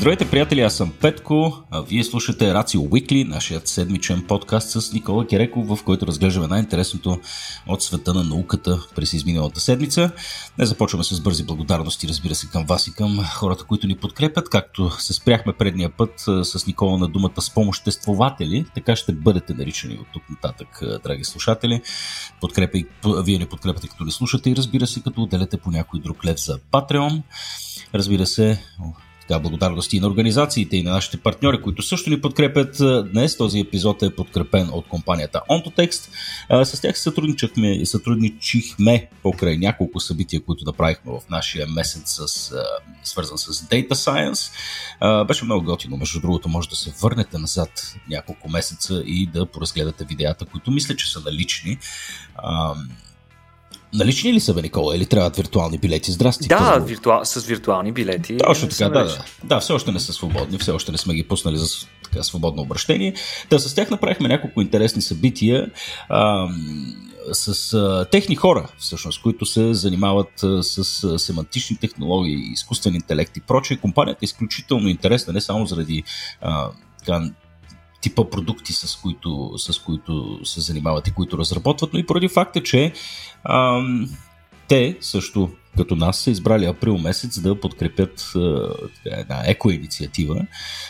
Здравейте, приятели, аз съм Петко, а вие слушате Рацио Уикли, нашият седмичен подкаст с Никола Кереков, в който разглеждаме най-интересното от света на науката през изминалата седмица. Не започваме с бързи благодарности, разбира се, към вас и към хората, които ни подкрепят, както се спряхме предния път с Никола на думата спомоществователи, така ще бъдете наричани от тук нататък, драги слушатели. Подкрепи, вие ни подкрепяте като не слушате и разбира се, като отделяте по някой друг лев за Patreon. Разбира се, така, благодарности и на организациите и на нашите партньори, които също ни подкрепят. Днес този епизод е подкрепен от компанията OntoText. С тях сътрудничихме и сътрудничихме покрай няколко събития, които направихме в нашия месец, с, свързан с Data Science. Беше много готино. Между другото, може да се върнете назад няколко месеца и да поразгледате видеята, които мисля, че са налични. Налични ли са, бе, Никола, или трябват виртуални билети? Здрасти. Да, виртуал, с виртуални билети. Точно така, да, да. Да, все още не са свободни, все още не сме ги пуснали за така свободно обращение. Да, с тях направихме няколко интересни събития. А, с а, техни хора, всъщност, които се занимават а, с а, семантични технологии, изкуствен интелект и прочее. Компанията е изключително интересна, не само заради а, така, типа продукти, с които, с които се занимават и които разработват, но и поради факта, че ам, те също като нас са избрали април месец да подкрепят така, една еко-инициатива.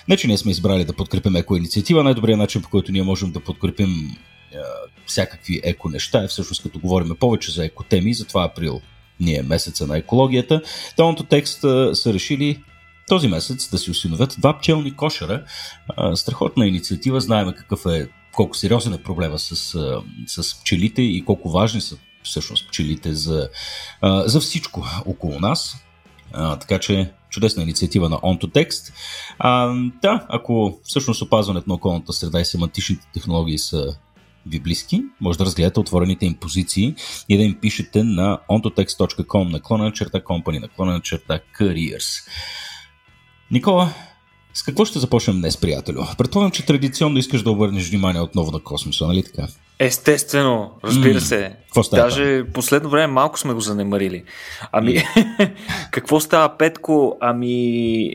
Не, че ние сме избрали да подкрепим еко-инициатива, най-добрият начин по който ние можем да подкрепим а, всякакви еко неща е всъщност като говорим повече за екотеми, затова април ние е месеца на екологията. Тонто текст са решили този месец да си осиновят два пчелни кошера. Страхотна инициатива, знаем какъв е, колко сериозен е проблема с, с пчелите и колко важни са всъщност пчелите за, за всичко около нас. Така че чудесна инициатива на OnToText. А, да, ако всъщност опазването на околната среда и семантичните технологии са ви близки, може да разгледате отворените им позиции и да им пишете на ontotext.com наклона черта company наклона черта careers. Никола, с какво ще започнем днес, приятелю? Предполагам, че традиционно искаш да обърнеш внимание отново на космоса, нали така? Естествено, разбира се. Какво става? Даже последно време малко сме го занемарили. Ами, какво става, Петко? Ами,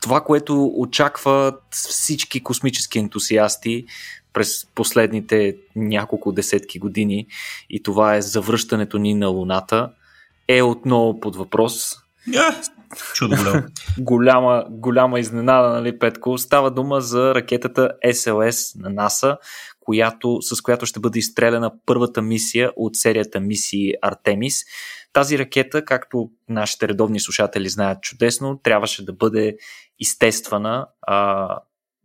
това, което очакват всички космически ентусиасти през последните няколко десетки години и това е завръщането ни на Луната, е отново под въпрос. Yeah. Чудо голямо. голяма, голяма изненада, нали, Петко? Става дума за ракетата SLS на НАСА, която, с която ще бъде изстреляна първата мисия от серията мисии Артемис. Тази ракета, както нашите редовни слушатели знаят чудесно, трябваше да бъде изтествана а,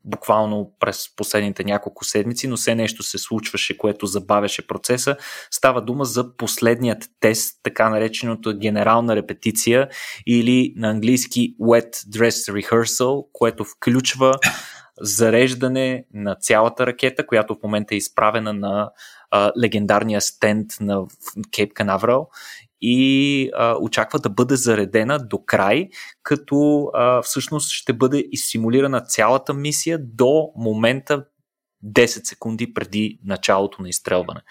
буквално през последните няколко седмици, но все нещо се случваше, което забавяше процеса. Става дума за последният тест, така нареченото генерална репетиция или на английски Wet Dress Rehearsal, което включва зареждане на цялата ракета, която в момента е изправена на а, легендарния стенд на Кейп Канаверал и а, очаква да бъде заредена до край, като а, всъщност ще бъде изсимулирана цялата мисия до момента 10 секунди преди началото на изстрелване.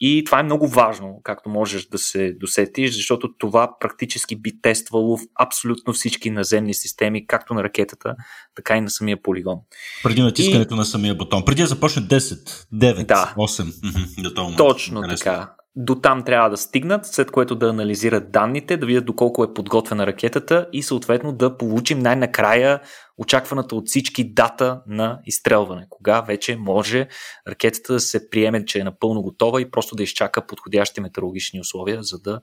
И това е много важно, както можеш да се досетиш, защото това практически би тествало в абсолютно всички наземни системи, както на ракетата, така и на самия полигон. Преди натискането и... на самия бутон. Преди да започне 10, 9, да. 8. До този Точно така. До там трябва да стигнат, след което да анализират данните, да видят доколко е подготвена ракетата и съответно да получим най-накрая очакваната от всички дата на изстрелване. Кога вече може ракетата да се приеме, че е напълно готова и просто да изчака подходящи метеорологични условия, за да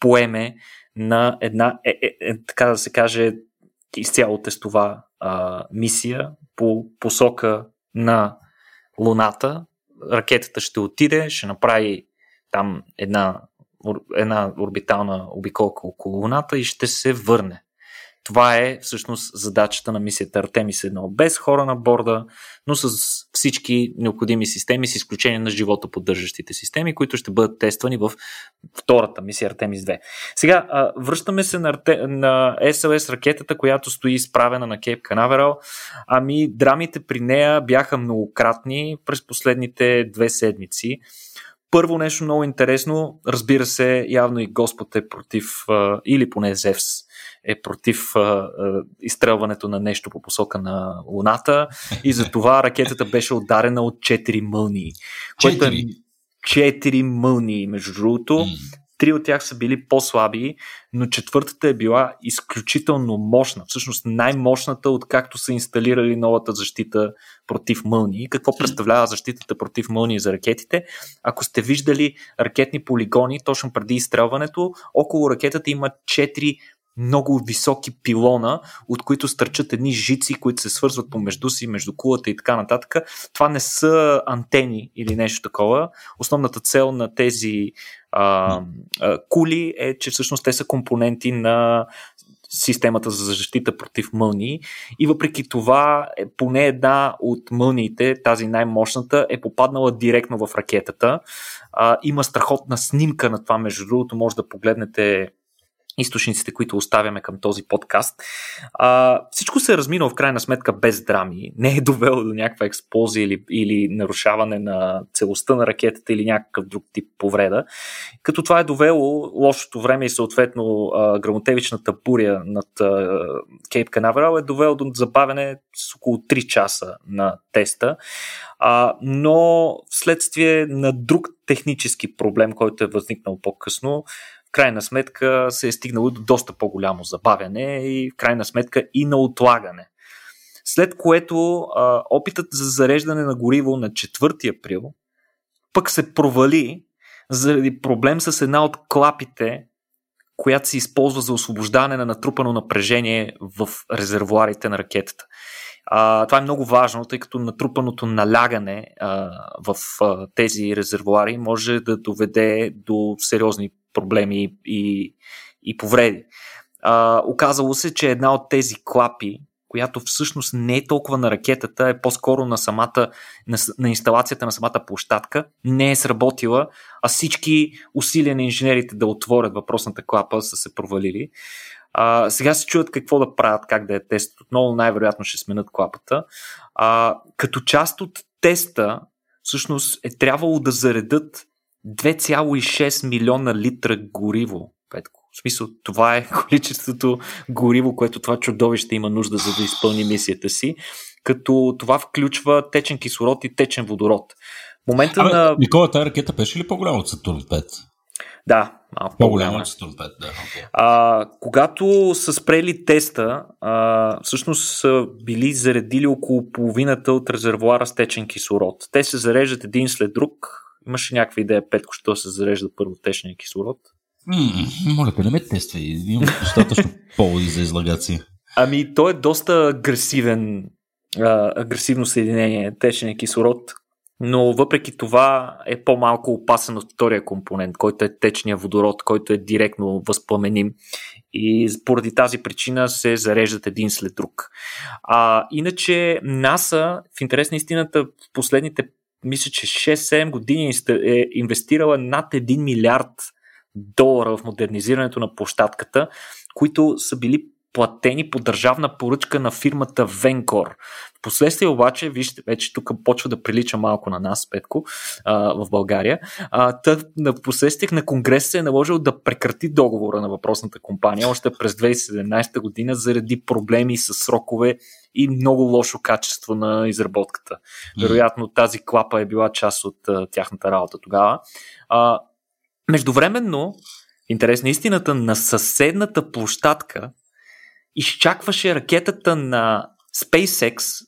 поеме на една, е, е, е, така да се каже, изцяло тестова а, мисия по посока на Луната. Ракетата ще отиде, ще направи там една, една орбитална обиколка около Луната и ще се върне. Това е всъщност задачата на мисията Артемис 1. Без хора на борда, но с всички необходими системи, с изключение на живота поддържащите системи, които ще бъдат тествани в втората мисия Артемис 2. Сега, връщаме се на, Арте... на SLS ракетата, която стои изправена на Кейп Канаверал. Ами, драмите при нея бяха многократни през последните две седмици. Първо нещо много интересно, разбира се, явно и Господ е против, или поне Зевс е против изстрелването на нещо по посока на Луната и затова ракетата беше ударена от 4 мълнии. Което е 4 мълнии, между другото. Три от тях са били по-слаби, но четвъртата е била изключително мощна. Всъщност най-мощната, откакто са инсталирали новата защита против мълнии. Какво представлява защитата против мълнии за ракетите? Ако сте виждали ракетни полигони точно преди изстрелването, около ракетата има 4 много високи пилона, от които стърчат едни жици, които се свързват помежду си, между кулата и така нататък. Това не са антени или нещо такова. Основната цел на тези а, а, кули е, че всъщност те са компоненти на системата за защита против мълнии и въпреки това е, поне една от мълниите, тази най-мощната, е попаднала директно в ракетата. А, има страхотна снимка на това, между другото, може да погледнете източниците, които оставяме към този подкаст. А, всичко се е разминало в крайна сметка без драми. Не е довело до някаква експлозия или, или нарушаване на целостта на ракетата или някакъв друг тип повреда. Като това е довело лошото време и съответно а, грамотевичната буря над а, Кейп Канаверал е довело до забавяне с около 3 часа на теста. А, но вследствие на друг технически проблем, който е възникнал по-късно, крайна сметка се е стигнало до доста по-голямо забавяне и в крайна сметка и на отлагане. След което а, опитът за зареждане на гориво на 4 април пък се провали заради проблем с една от клапите, която се използва за освобождане на натрупано напрежение в резервуарите на ракетата. А, това е много важно, тъй като натрупаното налягане а, в а, тези резервуари може да доведе до сериозни проблеми и, и повреди. А, оказало се, че една от тези клапи, която всъщност не е толкова на ракетата, е по-скоро на самата, на, на инсталацията на самата площадка, не е сработила, а всички усилия на инженерите да отворят въпросната клапа са се провалили. А, сега се чуят какво да правят, как да е тест. Отново най-вероятно ще сменят клапата. А, като част от теста, всъщност е трябвало да заредат 2,6 милиона литра гориво. Петко. В смисъл, това е количеството гориво, което това чудовище има нужда за да изпълни мисията си, като това включва течен кислород и течен водород. Момента Абе, на... Никола, тази ракета беше ли по-голяма от Сатурн 5? Да, малко по-голяма от Saturn 5, да. Okay. А, когато са спрели теста, а, всъщност са били заредили около половината от резервуара с течен кислород. Те се зареждат един след друг. Имаше някаква идея, Петко, що се зарежда първо течния кислород? Mm, моля, не ме тествай. Имам достатъчно поводи за излагация. Ами, то е доста агресивен, а, агресивно съединение, течен кислород, но въпреки това е по-малко опасен от втория компонент, който е течния водород, който е директно възпламеним и поради тази причина се зареждат един след друг. А, иначе НАСА, в интерес на истината, в последните, мисля, че 6-7 години е инвестирала над 1 милиард долара в модернизирането на площадката, които са били платени по държавна поръчка на фирмата Венкор. Впоследствие обаче, вижте, вече тук почва да прилича малко на нас, Петко, а, в България. А, тъд, на последствие на Конгрес се е наложил да прекрати договора на въпросната компания още през 2017 година заради проблеми с срокове и много лошо качество на изработката. Вероятно тази клапа е била част от а, тяхната работа тогава. А, междувременно, интересна истината, на съседната площадка изчакваше ракетата на SpaceX,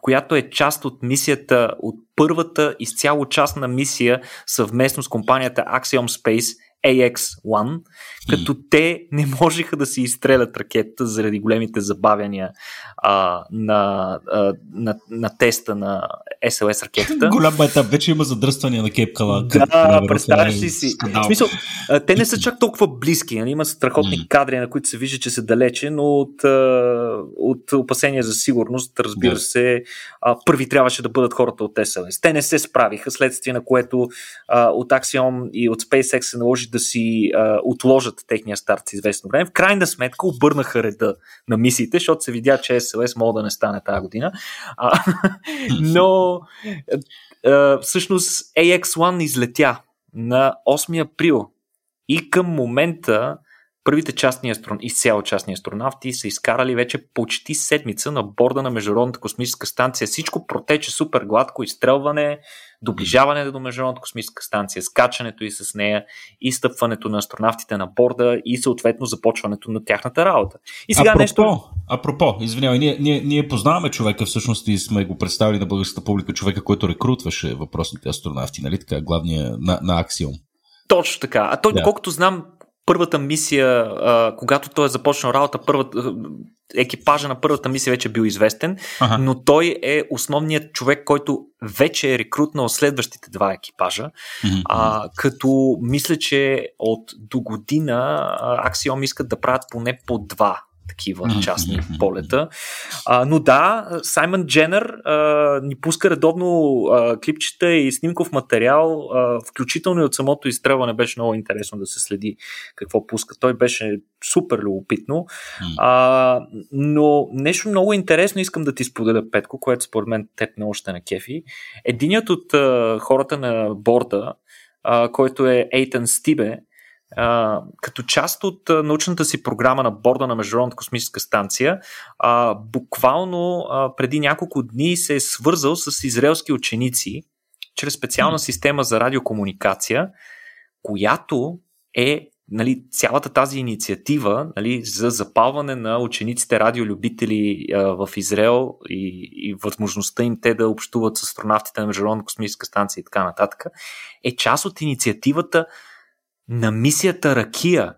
която е част от мисията, от първата изцяло частна мисия съвместно с компанията Axiom Space AX-1, като те не можеха да си изстрелят ракетата заради големите забавяния а, на, а, на, на теста на SLS ракетата. Голям етап, вече има задръствания на Кала. Да, представяш ли си. В смисъл, те не са чак толкова близки, нали? има страхотни mm. кадри, на които се вижда, че са далече, но от, от опасения за сигурност, разбира yeah. се, първи трябваше да бъдат хората от SLS. Те не се справиха, следствие на което от Axiom и от SpaceX се наложи да си отложат техния старт с известно време. В крайна сметка обърнаха реда на мисиите, защото се видя, че SLS мога да не стане тази година. А, но а, всъщност AX1 излетя на 8 април. И към момента първите частни астронавти, изцяло частни астронавти са изкарали вече почти седмица на борда на Международната космическа станция. Всичко протече супер гладко, изстрелване, доближаване до Международната космическа станция, скачането и с нея, и стъпването на астронавтите на борда и съответно започването на тяхната работа. И сега апропо, нещо... Апропо, извинявай, ние, ние, ние познаваме човека всъщност и сме го представили на българската публика, човека, който рекрутваше въпросните астронавти, нали така, главния на, на Аксиум. Точно така. А той, да. доколкото знам, първата мисия, а, когато той е започнал работа, първата, екипажа на първата мисия вече е бил известен, ага. но той е основният човек, който вече е рекрутнал следващите два екипажа, mm-hmm. а, като мисля, че от до година Аксиом искат да правят поне по два такива частни полета. А, но да, Саймън Дженър а, ни пуска редовно а, клипчета и снимков материал, а, включително и от самото изстрелване беше много интересно да се следи какво пуска. Той беше супер любопитно. А, но нещо много интересно искам да ти споделя, Петко, което според мен теб много ще на кефи. Единият от а, хората на борда, а, който е Ейтън Стибе, а, като част от а, научната си програма на борда на Международната космическа станция, а, буквално а, преди няколко дни се е свързал с израелски ученици чрез специална система за радиокомуникация, която е нали, цялата тази инициатива нали, за запалване на учениците радиолюбители а, в Израел и, и възможността им те да общуват с астронавтите на Международната космическа станция и така нататък, е част от инициативата на мисията Ракия,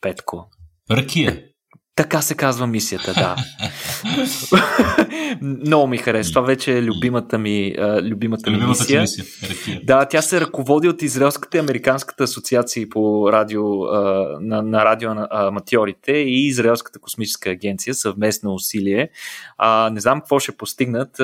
Петко. Ракия. Така се казва мисията, да. Много ми харесва. Това вече е любимата ми, любимата ми мисия. мисия. Да, тя се ръководи от Израелската и Американската асоциация по радио, на, на радио аматьорите и Израелската космическа агенция, съвместно усилие. А, не знам какво ще постигнат.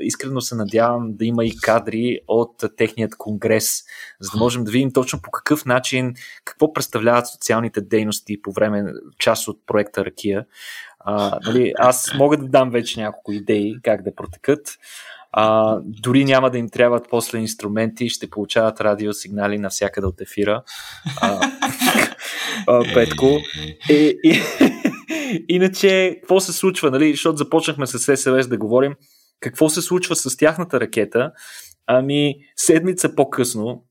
Искрено се надявам да има и кадри от техният конгрес, за да можем да видим точно по какъв начин, какво представляват социалните дейности по време част от проекта Ракия. А, нали, аз мога да дам вече няколко идеи как да протекат. А, дори няма да им трябват после инструменти, ще получават радиосигнали навсякъде от ефира. А, а, Петко. И, и, иначе, какво се случва, нали? Защото започнахме с СЛС да говорим. Какво се случва с тяхната ракета? Ами, седмица по-късно,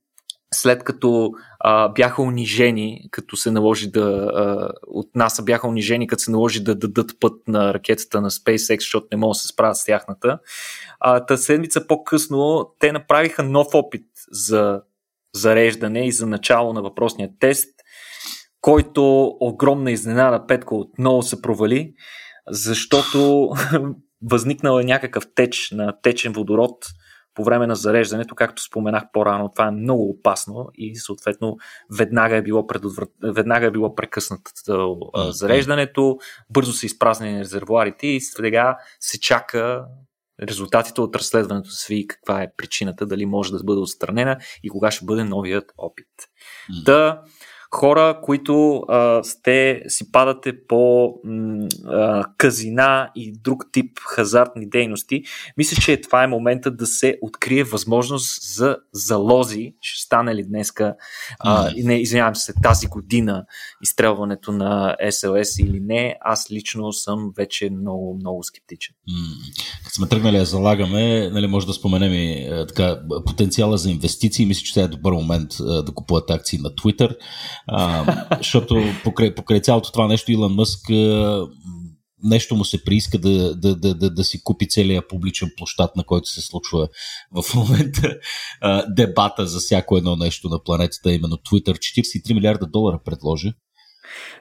след като а, бяха унижени, като се наложи да а, от НАСА бяха унижени, като се наложи да дадат път на ракетата на SpaceX, защото не могат да се справят с тяхната. А, та седмица по-късно те направиха нов опит за зареждане и за начало на въпросния тест, който огромна изненада Петко отново се провали, защото възникнал е някакъв теч на течен водород, по време на зареждането, както споменах по-рано, това е много опасно и съответно веднага е било, предотврат... веднага е било прекъснато зареждането, бързо са изпразнени резервуарите и сега се чака резултатите от разследването се види каква е причината, дали може да бъде отстранена и кога ще бъде новият опит. Mm. Да, хора, които а, сте си падате по м, а, казина и друг тип хазартни дейности, мисля, че това е момента да се открие възможност за залози. Ще стане ли днеска, а, не, извинявам се, тази година изстрелването на СЛС или не, аз лично съм вече много, много скептичен. Като сме тръгнали да залагаме, нали, може да споменем и е, така, потенциала за инвестиции. Мисля, че сега е добър момент е, да купуват акции на Twitter. А, защото покрай, покрай цялото това нещо Илон Мъск нещо му се прииска да, да, да, да, да си купи целият публичен площад, на който се случва в момента а, дебата за всяко едно нещо на планетата, именно Twitter. 43 милиарда долара предложи.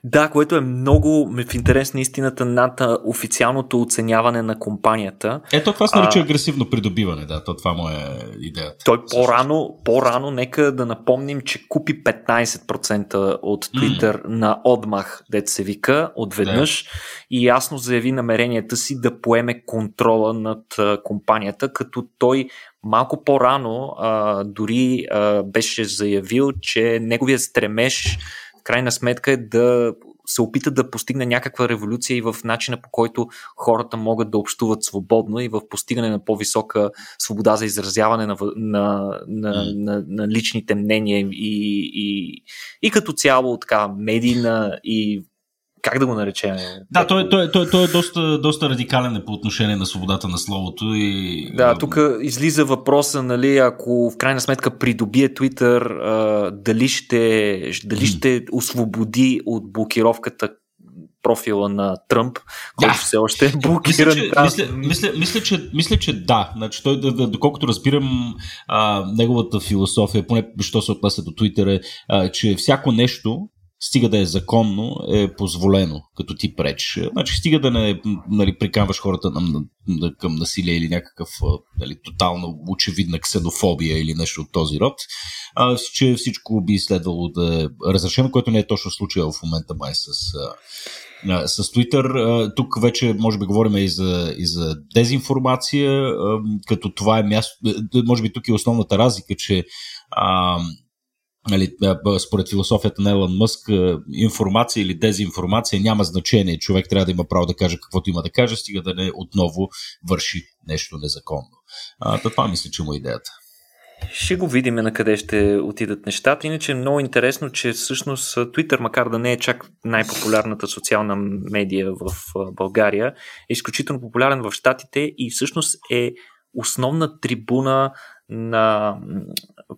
Да, което е много в интерес на истината над официалното оценяване на компанията. Ето това се нарича а, агресивно придобиване, да, то това му е идеята. Той по-рано, по-рано, нека да напомним, че купи 15% от Twitter mm. на отмах, дет се вика, отведнъж да. и ясно заяви намеренията си да поеме контрола над компанията, като той малко по-рано а, дори а, беше заявил, че неговия стремеж крайна сметка е да се опита да постигне някаква революция и в начина по който хората могат да общуват свободно и в постигане на по-висока свобода за изразяване на, на, на, на, на личните мнения и, и, и като цяло така медийна и как да го наречем? Да, той, той, той, той е доста, доста радикален по отношение на свободата на словото. И... Да, тук излиза въпроса, нали, ако в крайна сметка придобие Twitter, дали, ще, дали ще освободи от блокировката профила на Тръмп, който да. все още е блокиран. Мисля, че, мисля, мисля, мисля, че, мисля, че да. Значи, той, доколкото разбирам а, неговата философия, поне що се отнася до Twitter, е, а, че всяко нещо, стига да е законно, е позволено като ти преч. Значи стига да не нали, приканваш хората на, на, на, към насилие или някакъв нали, тотално очевидна ксенофобия или нещо от този род, а, че всичко би следвало да е разрешено, което не е точно случая в момента май с, а, с Twitter. Тук вече може би говорим и за, и за дезинформация, като това е място, може би тук е основната разлика, че а, нали, според философията на Елън Мъск, информация или дезинформация няма значение. Човек трябва да има право да каже каквото има да каже, стига да не отново върши нещо незаконно. А, това мисля, че му е идеята. Ще го видим на къде ще отидат нещата. Иначе е много интересно, че всъщност Twitter, макар да не е чак най-популярната социална медия в България, е изключително популярен в Штатите и всъщност е основна трибуна на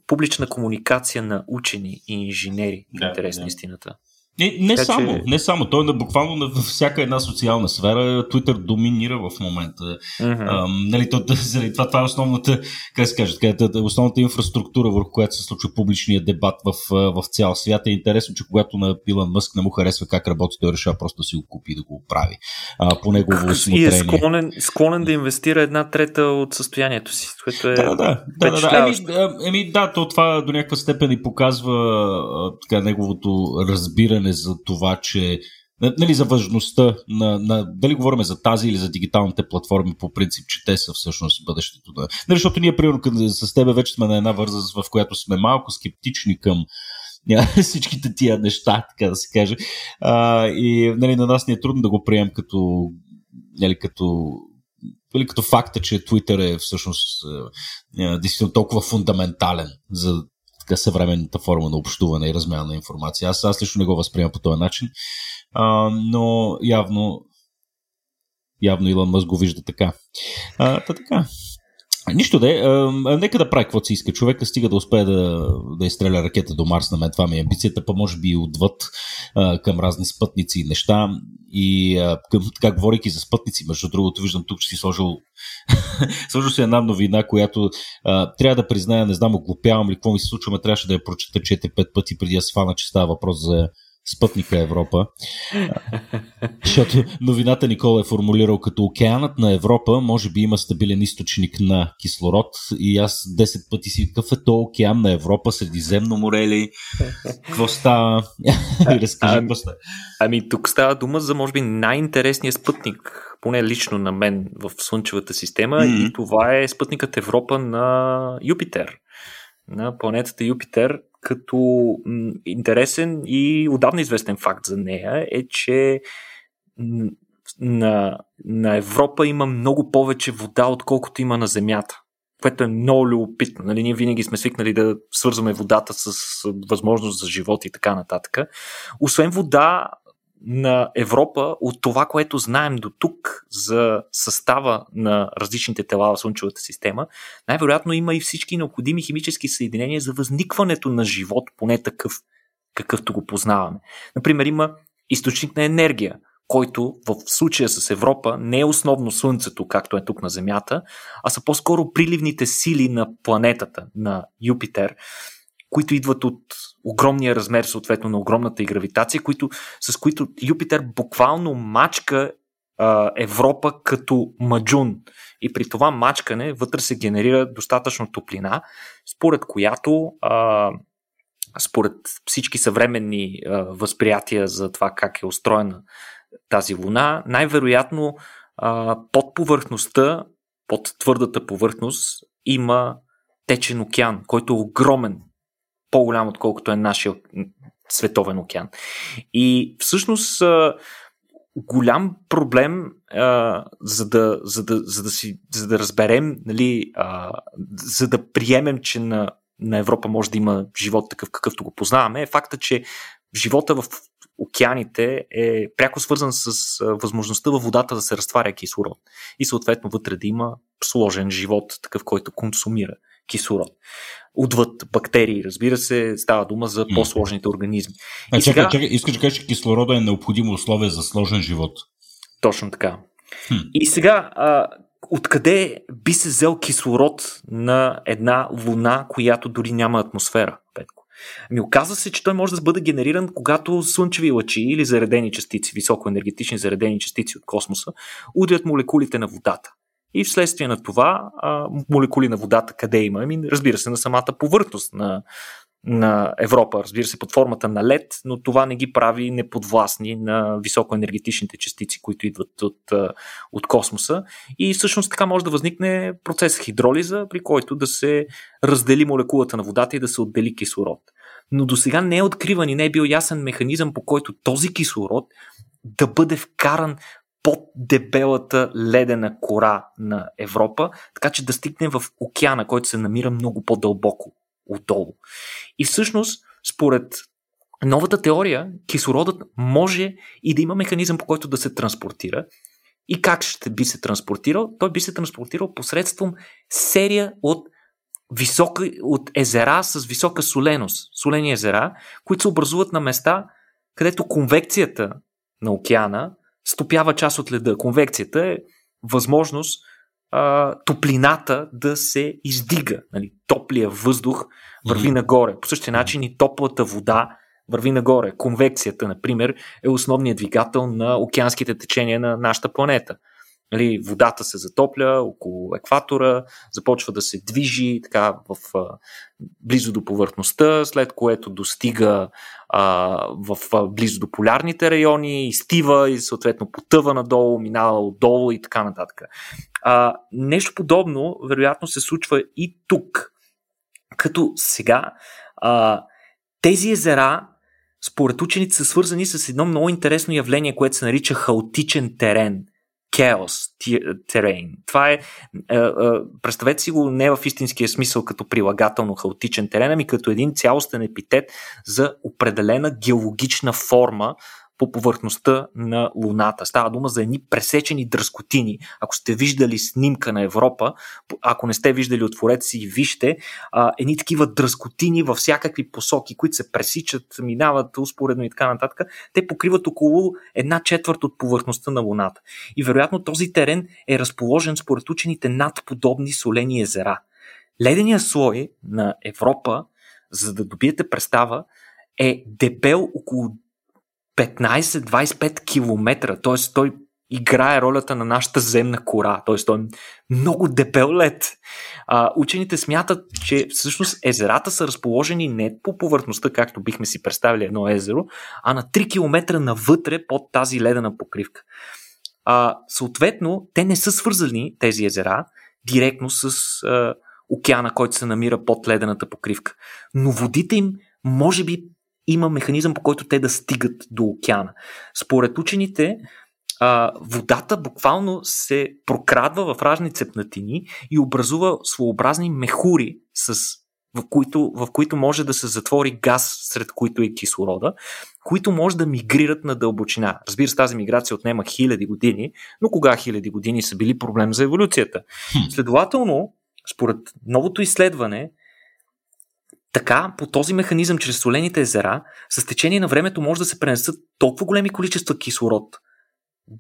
публична комуникация на учени и инженери. Да, интересна да. истината. Не, не така, само, че... не само. Той е буквално на всяка една социална сфера. Twitter доминира в момента. Mm-hmm. А, нали, то, заради това, това е основната, как се каже, основната инфраструктура, върху която се случва публичния дебат в, в цял свят. Е интересно, че когато на Пилан Мъск не му харесва как работи, той решава просто да си го купи да го прави. А, по негово усмотрение. И е склонен, склонен да инвестира една трета от състоянието си, което е да, да, да, да, да. Еми, еми, да, то това до някаква степен и показва така, неговото разбиране разбиране за това, че нали, за важността на, на, дали говорим за тази или за дигиталните платформи по принцип, че те са всъщност бъдещето. Да. Нали, защото ние, примерно, с тебе вече сме на една възраст, в която сме малко скептични към всичките тия неща, така да се каже. А, и нали, на нас ни е трудно да го приемем като, нали, като или като факта, че Twitter е всъщност е, е, действително толкова фундаментален за така съвременната форма на общуване и размяна на информация. Аз, аз лично не го възприемам по този начин, а, но явно явно Илон Мъс го вижда така. А, та така. Нищо да е. Нека да прави каквото си иска. Човека стига да успее да, да изстреля ракета до Марс. На мен това ми е амбицията, па може би и отвъд към разни спътници и неща. И към, така, говорейки за спътници, между другото, виждам тук, че си сложил сложил си една новина, която а, трябва да призная, не знам, оглупявам ли какво ми се случва, трябваше да я прочета 4-5 пъти преди да свана, че става въпрос за спътника Европа. Защото новината Никола е формулирал като океанът на Европа може би има стабилен източник на кислород и аз 10 пъти си какъв е то океан на Европа, Средиземно море ли? Какво става? Разкажи ами, ами тук става дума за може би най-интересният спътник, поне лично на мен в Слънчевата система mm-hmm. и това е спътникът Европа на Юпитер на планетата Юпитер, като интересен и отдавна известен факт за нея е, че на, на Европа има много повече вода, отколкото има на Земята. Което е много любопитно. Нали, ние винаги сме свикнали да свързваме водата с възможност за живот и така нататък. Освен вода, на Европа от това, което знаем до тук за състава на различните тела в Слънчевата система, най-вероятно има и всички необходими химически съединения за възникването на живот, поне такъв, какъвто го познаваме. Например, има източник на енергия, който в случая с Европа не е основно Слънцето, както е тук на Земята, а са по-скоро приливните сили на планетата, на Юпитер, които идват от огромния размер, съответно на огромната и гравитация, които, с които Юпитер буквално мачка а, Европа като маджун. И при това мачкане вътре се генерира достатъчно топлина, според която а, според всички съвременни а, възприятия за това как е устроена тази луна, най-вероятно а, под повърхността, под твърдата повърхност, има течен океан, който е огромен по-голям отколкото е нашия световен океан. И всъщност голям проблем, за, да, за, да, за, да си, за да разберем, нали, за да приемем, че на, на Европа може да има живот такъв какъвто го познаваме, е факта, че живота в океаните е пряко свързан с възможността във водата да се разтваря кислород и съответно вътре да има сложен живот, такъв, който консумира кислород. Отвъд бактерии, разбира се, става дума за по-сложните организми. А, и чакай, сега... чакай, искаш да кажеш, че кислорода е необходимо условие за сложен живот. Точно така. Хм. И сега, а, откъде би се взел кислород на една луна, която дори няма атмосфера, Петко? Ми оказва се, че той може да бъде генериран, когато слънчеви лъчи или заредени частици, високоенергетични заредени частици от космоса, удрят молекулите на водата. И вследствие на това, а, молекули на водата къде има? Ами, разбира се, на самата повърхност на, на Европа, разбира се, под формата на лед, но това не ги прави неподвластни на високоенергетичните частици, които идват от, от космоса. И всъщност така може да възникне процес хидролиза, при който да се раздели молекулата на водата и да се отдели кислород. Но до сега не е откриван и не е бил ясен механизъм, по който този кислород да бъде вкаран под дебелата ледена кора на Европа, така че да стигне в океана, който се намира много по-дълбоко отдолу. И всъщност, според новата теория, кислородът може и да има механизъм по който да се транспортира. И как ще би се транспортирал? Той би се транспортирал посредством серия от висока, от езера с висока соленост, солени езера, които се образуват на места, където конвекцията на океана стопява част от леда. Конвекцията е възможност а, топлината да се издига. Нали? Топлия въздух върви нагоре. По същия начин и топлата вода върви нагоре. Конвекцията, например, е основният двигател на океанските течения на нашата планета. Нали, водата се затопля около екватора, започва да се движи така в, а, близо до повърхността, след което достига а, в а, близо до полярните райони, изтива и съответно потъва надолу, минава отдолу и така нататък. А, нещо подобно, вероятно, се случва и тук. Като сега а, тези езера, според учените, са свързани с едно много интересно явление, което се нарича хаотичен терен – chaos terrain. Това е, е, е, представете си го не в истинския смисъл като прилагателно хаотичен терен, ами като един цялостен епитет за определена геологична форма, по повърхността на Луната. Става дума за едни пресечени дръскотини. Ако сте виждали снимка на Европа, ако не сте виждали, отворете си и вижте, а, едни такива дръскотини във всякакви посоки, които се пресичат, минават успоредно и така нататък, те покриват около една четвърт от повърхността на Луната. И вероятно този терен е разположен според учените над подобни солени езера. Ледения слой на Европа, за да добиете представа, е дебел около 15-25 км, т.е. той играе ролята на нашата земна кора, т.е. той е много дебел лед. А, учените смятат, че всъщност езерата са разположени не по повърхността, както бихме си представили едно езеро, а на 3 км навътре под тази ледена покривка. А, съответно, те не са свързани, тези езера, директно с а, океана, който се намира под ледената покривка. Но водите им може би има механизъм по който те да стигат до океана. Според учените, а, водата буквално се прокрадва в разни цепнатини и образува своеобразни мехури, с, в, които, в които може да се затвори газ, сред които е кислорода, които може да мигрират на дълбочина. Разбира се, тази миграция отнема хиляди години, но кога хиляди години са били проблем за еволюцията? Следователно, според новото изследване, така, по този механизъм, чрез солените езера, с течение на времето може да се пренесат толкова големи количества кислород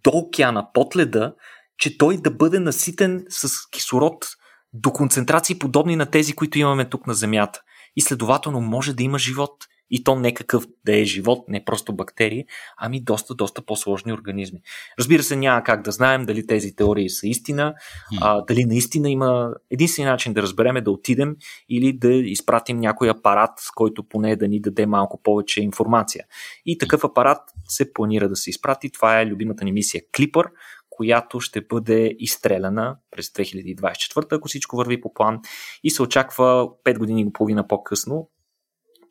до океана, под леда, че той да бъде наситен с кислород до концентрации подобни на тези, които имаме тук на Земята. И следователно може да има живот. И то не какъв да е живот, не просто бактерии, ами доста, доста по-сложни организми. Разбира се, няма как да знаем дали тези теории са истина, а, дали наистина има единствен начин да разберем е да отидем или да изпратим някой апарат, който поне да ни даде малко повече информация. И такъв апарат се планира да се изпрати. Това е любимата ни мисия Клипър, която ще бъде изстреляна през 2024, ако всичко върви по план и се очаква 5 години и половина по-късно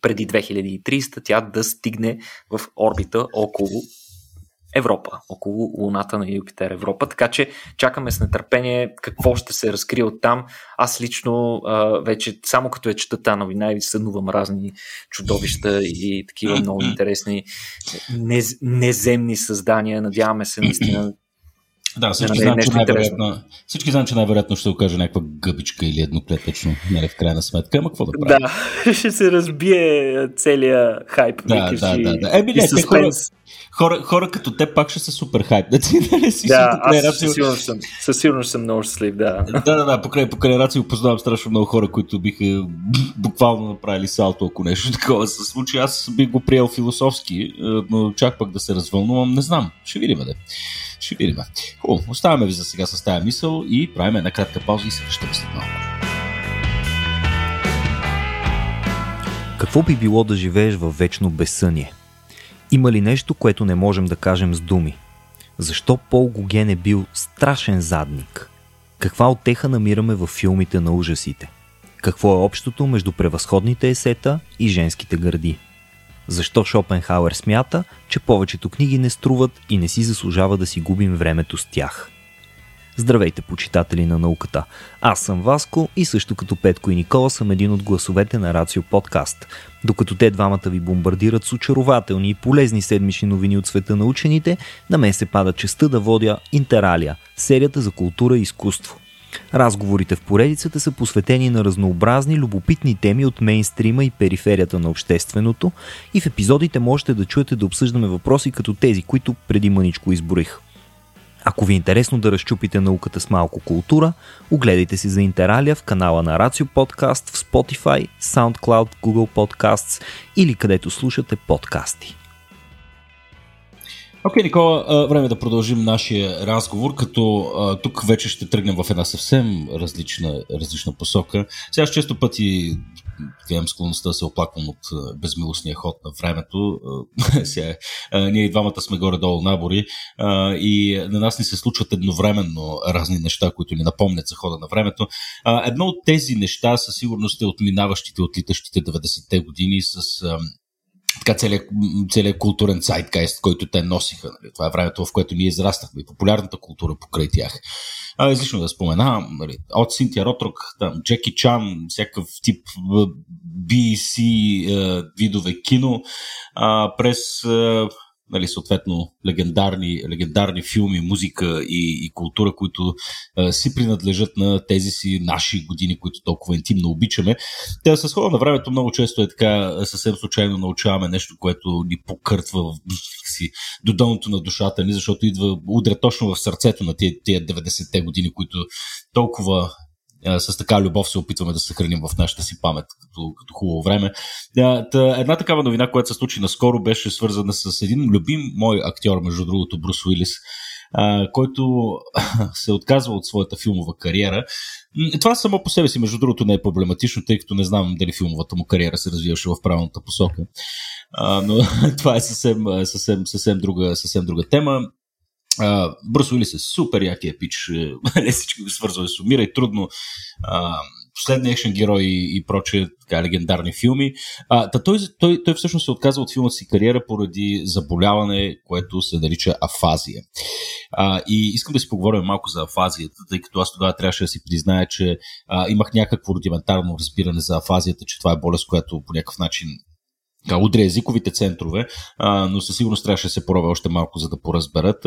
преди 2300 тя да стигне в орбита около Европа, около Луната на Юпитер Европа. Така че чакаме с нетърпение какво ще се разкрие от там. Аз лично вече само като я чета тази новина и сънувам разни чудовища и такива много интересни нез, неземни създания. Надяваме се наистина да, всички, знаем, че най-вероятно, всички знаем, че най-вероятно ще окаже някаква гъбичка или едноклетъчно, нали, в крайна сметка. Ама какво да правим? Да, ще се разбие целият хайп. Да, да, да, да. Еми, не, те хора, хора, хора като те пак ще са супер хайп. Да, нали, си да аз със сигурност съм, със сигурност съм много щастлив, да. Да, да, да, покрай, покрай рацио познавам страшно много хора, които биха буквално направили салто, ако нещо такова се случи. Аз бих го приел философски, но чак пък да се развълнувам, не знам. Ще видим, да. Ще видим. Хубаво, оставяме ви за сега с тази мисъл и правим една кратка пауза и се връщаме след малко. Какво би било да живееш във вечно безсъние? Има ли нещо, което не можем да кажем с думи? Защо Пол Гоген е бил страшен задник? Каква отеха намираме в филмите на ужасите? Какво е общото между превъзходните есета и женските гърди? Защо Шопенхауер смята, че повечето книги не струват и не си заслужава да си губим времето с тях? Здравейте, почитатели на науката! Аз съм Васко и също като Петко и Никола съм един от гласовете на Рацио Подкаст. Докато те двамата ви бомбардират с очарователни и полезни седмични новини от света на учените, на мен се пада честа да водя Интералия, серията за култура и изкуство. Разговорите в поредицата са посветени на разнообразни, любопитни теми от мейнстрима и периферията на общественото и в епизодите можете да чуете да обсъждаме въпроси като тези, които преди мъничко изборих. Ако ви е интересно да разчупите науката с малко култура, огледайте си за Интералия в канала на Рацио Подкаст в Spotify, SoundCloud, Google Podcasts или където слушате подкасти. Окей, okay, Никола, време да продължим нашия разговор, като тук вече ще тръгнем в една съвсем различна, различна посока. Сега често пъти имам склонността да се оплаквам от безмилостния ход на времето. Сега, ние и двамата сме горе-долу набори и на нас ни се случват едновременно разни неща, които ни напомнят за хода на времето. Едно от тези неща със сигурност е от минаващите, отлитащите 90-те години с така целият, целият културен сайткайст, който те носиха. Нали? Това е времето, в което ние израстахме и популярната култура покрай тях. А, излишно да спомена, нали, от Синтия Ротрок, там, Джеки Чан, всякакъв тип BC е, видове кино, а, през е, нали, съответно легендарни, легендарни филми, музика и, и култура, които а, си принадлежат на тези си наши години, които толкова интимно обичаме. Те с хода на времето много често е така, съвсем случайно научаваме нещо, което ни покъртва в, си, до дъното на душата ни, защото идва, удря точно в сърцето на тия, тия 90-те години, които толкова с така любов се опитваме да съхраним в нашата си памет като, като хубаво време. Една такава новина, която се случи наскоро, беше свързана с един любим мой актьор, между другото, Брус Уилис, който се отказва от своята филмова кариера. Това само по себе си, между другото, не е проблематично, тъй като не знам дали филмовата му кариера се развиваше в правилната посока. но това е съвсем, съвсем, съвсем, друга, съвсем друга тема. Uh, Брус Уилис е супер якия пич. Е, всички го свързваме с умира и трудно. Последния екшен герой и, и прочие така, легендарни филми. А, та той, той, той всъщност се отказа от филмата си кариера поради заболяване, което се нарича афазия. А, и искам да си поговорим малко за афазията, тъй като аз тогава трябваше да си призная, че а, имах някакво рудиментарно разбиране за афазията, че това е болест, която по някакъв начин удря езиковите центрове, а, но със сигурност трябваше да се порове още малко, за да поразберат.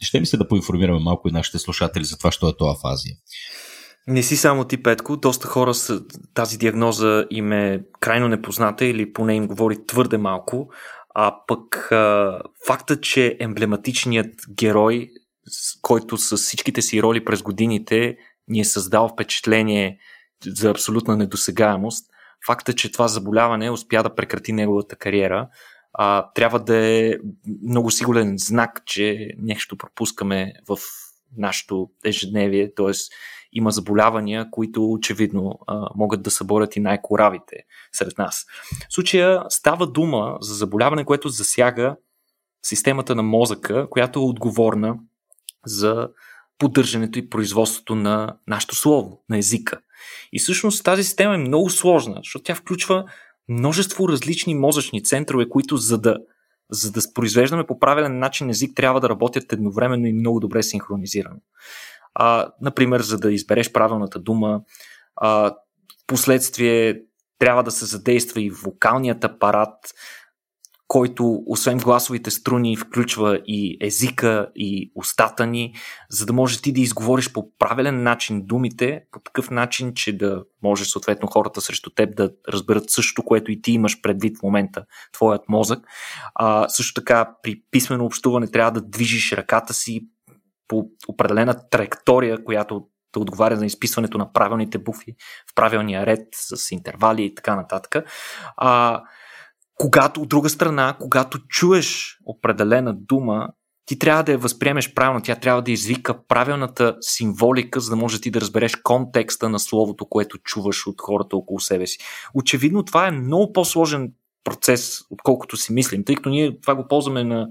Ще ми се да поинформираме малко и нашите слушатели за това, що е това афазия. Не си само ти, Петко. Доста хора с тази диагноза им е крайно непозната или поне им говори твърде малко. А пък а, факта, че емблематичният герой, който с всичките си роли през годините ни е създал впечатление за абсолютна недосегаемост, факта, че това заболяване успя да прекрати неговата кариера, а, трябва да е много сигурен знак, че нещо пропускаме в нашето ежедневие, т.е. има заболявания, които очевидно а, могат да съборят и най-коравите сред нас. В случая става дума за заболяване, което засяга системата на мозъка, която е отговорна за поддържането и производството на нашето слово, на езика. И всъщност тази система е много сложна, защото тя включва множество различни мозъчни центрове, които за да, за да произвеждаме по правилен начин език, трябва да работят едновременно и много добре синхронизирано. А, например, за да избереш правилната дума, а, последствие трябва да се задейства и вокалният апарат, който освен гласовите струни включва и езика и устата ни, за да можеш ти да изговориш по правилен начин думите, по такъв начин, че да може съответно хората срещу теб да разберат същото, което и ти имаш предвид в момента, твоят мозък. А, също така при писмено общуване трябва да движиш ръката си по определена траектория, която да отговаря за изписването на правилните букви в правилния ред с интервали и така нататък. А, когато от друга страна, когато чуеш определена дума, ти трябва да я възприемеш правилно, тя трябва да извика правилната символика, за да може ти да разбереш контекста на словото, което чуваш от хората около себе си. Очевидно това е много по-сложен процес, отколкото си мислим, тъй като ние това го ползваме на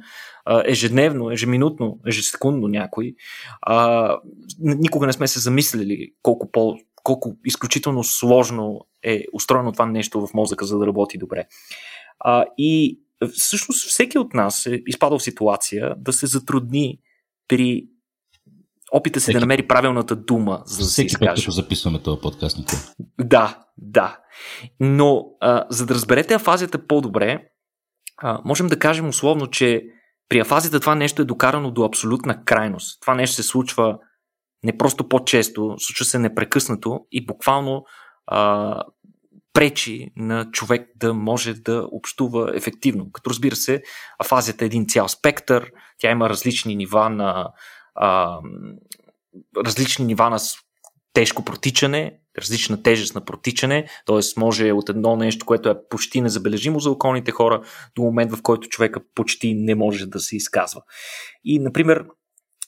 ежедневно, ежеминутно, ежесекундно някой. А, никога не сме се замислили колко, по, колко изключително сложно е устроено това нещо в мозъка, за да работи добре. А, и всъщност всеки от нас е изпадал в ситуация да се затрудни при опита си всеки, да намери правилната дума, за да всеки се изкаже. Всеки записваме този подкаст. Да, да. Но а, за да разберете афазията по-добре, а, можем да кажем условно, че при афазията това нещо е докарано до абсолютна крайност. Това нещо се случва не просто по-често, случва се непрекъснато и буквално а, пречи на човек да може да общува ефективно. Като разбира се, афазията е един цял спектър, тя има различни нива на а, различни нива на тежко протичане, различна тежест на протичане, т.е. може от едно нещо, което е почти незабележимо за околните хора, до момент в който човека почти не може да се изказва. И, например,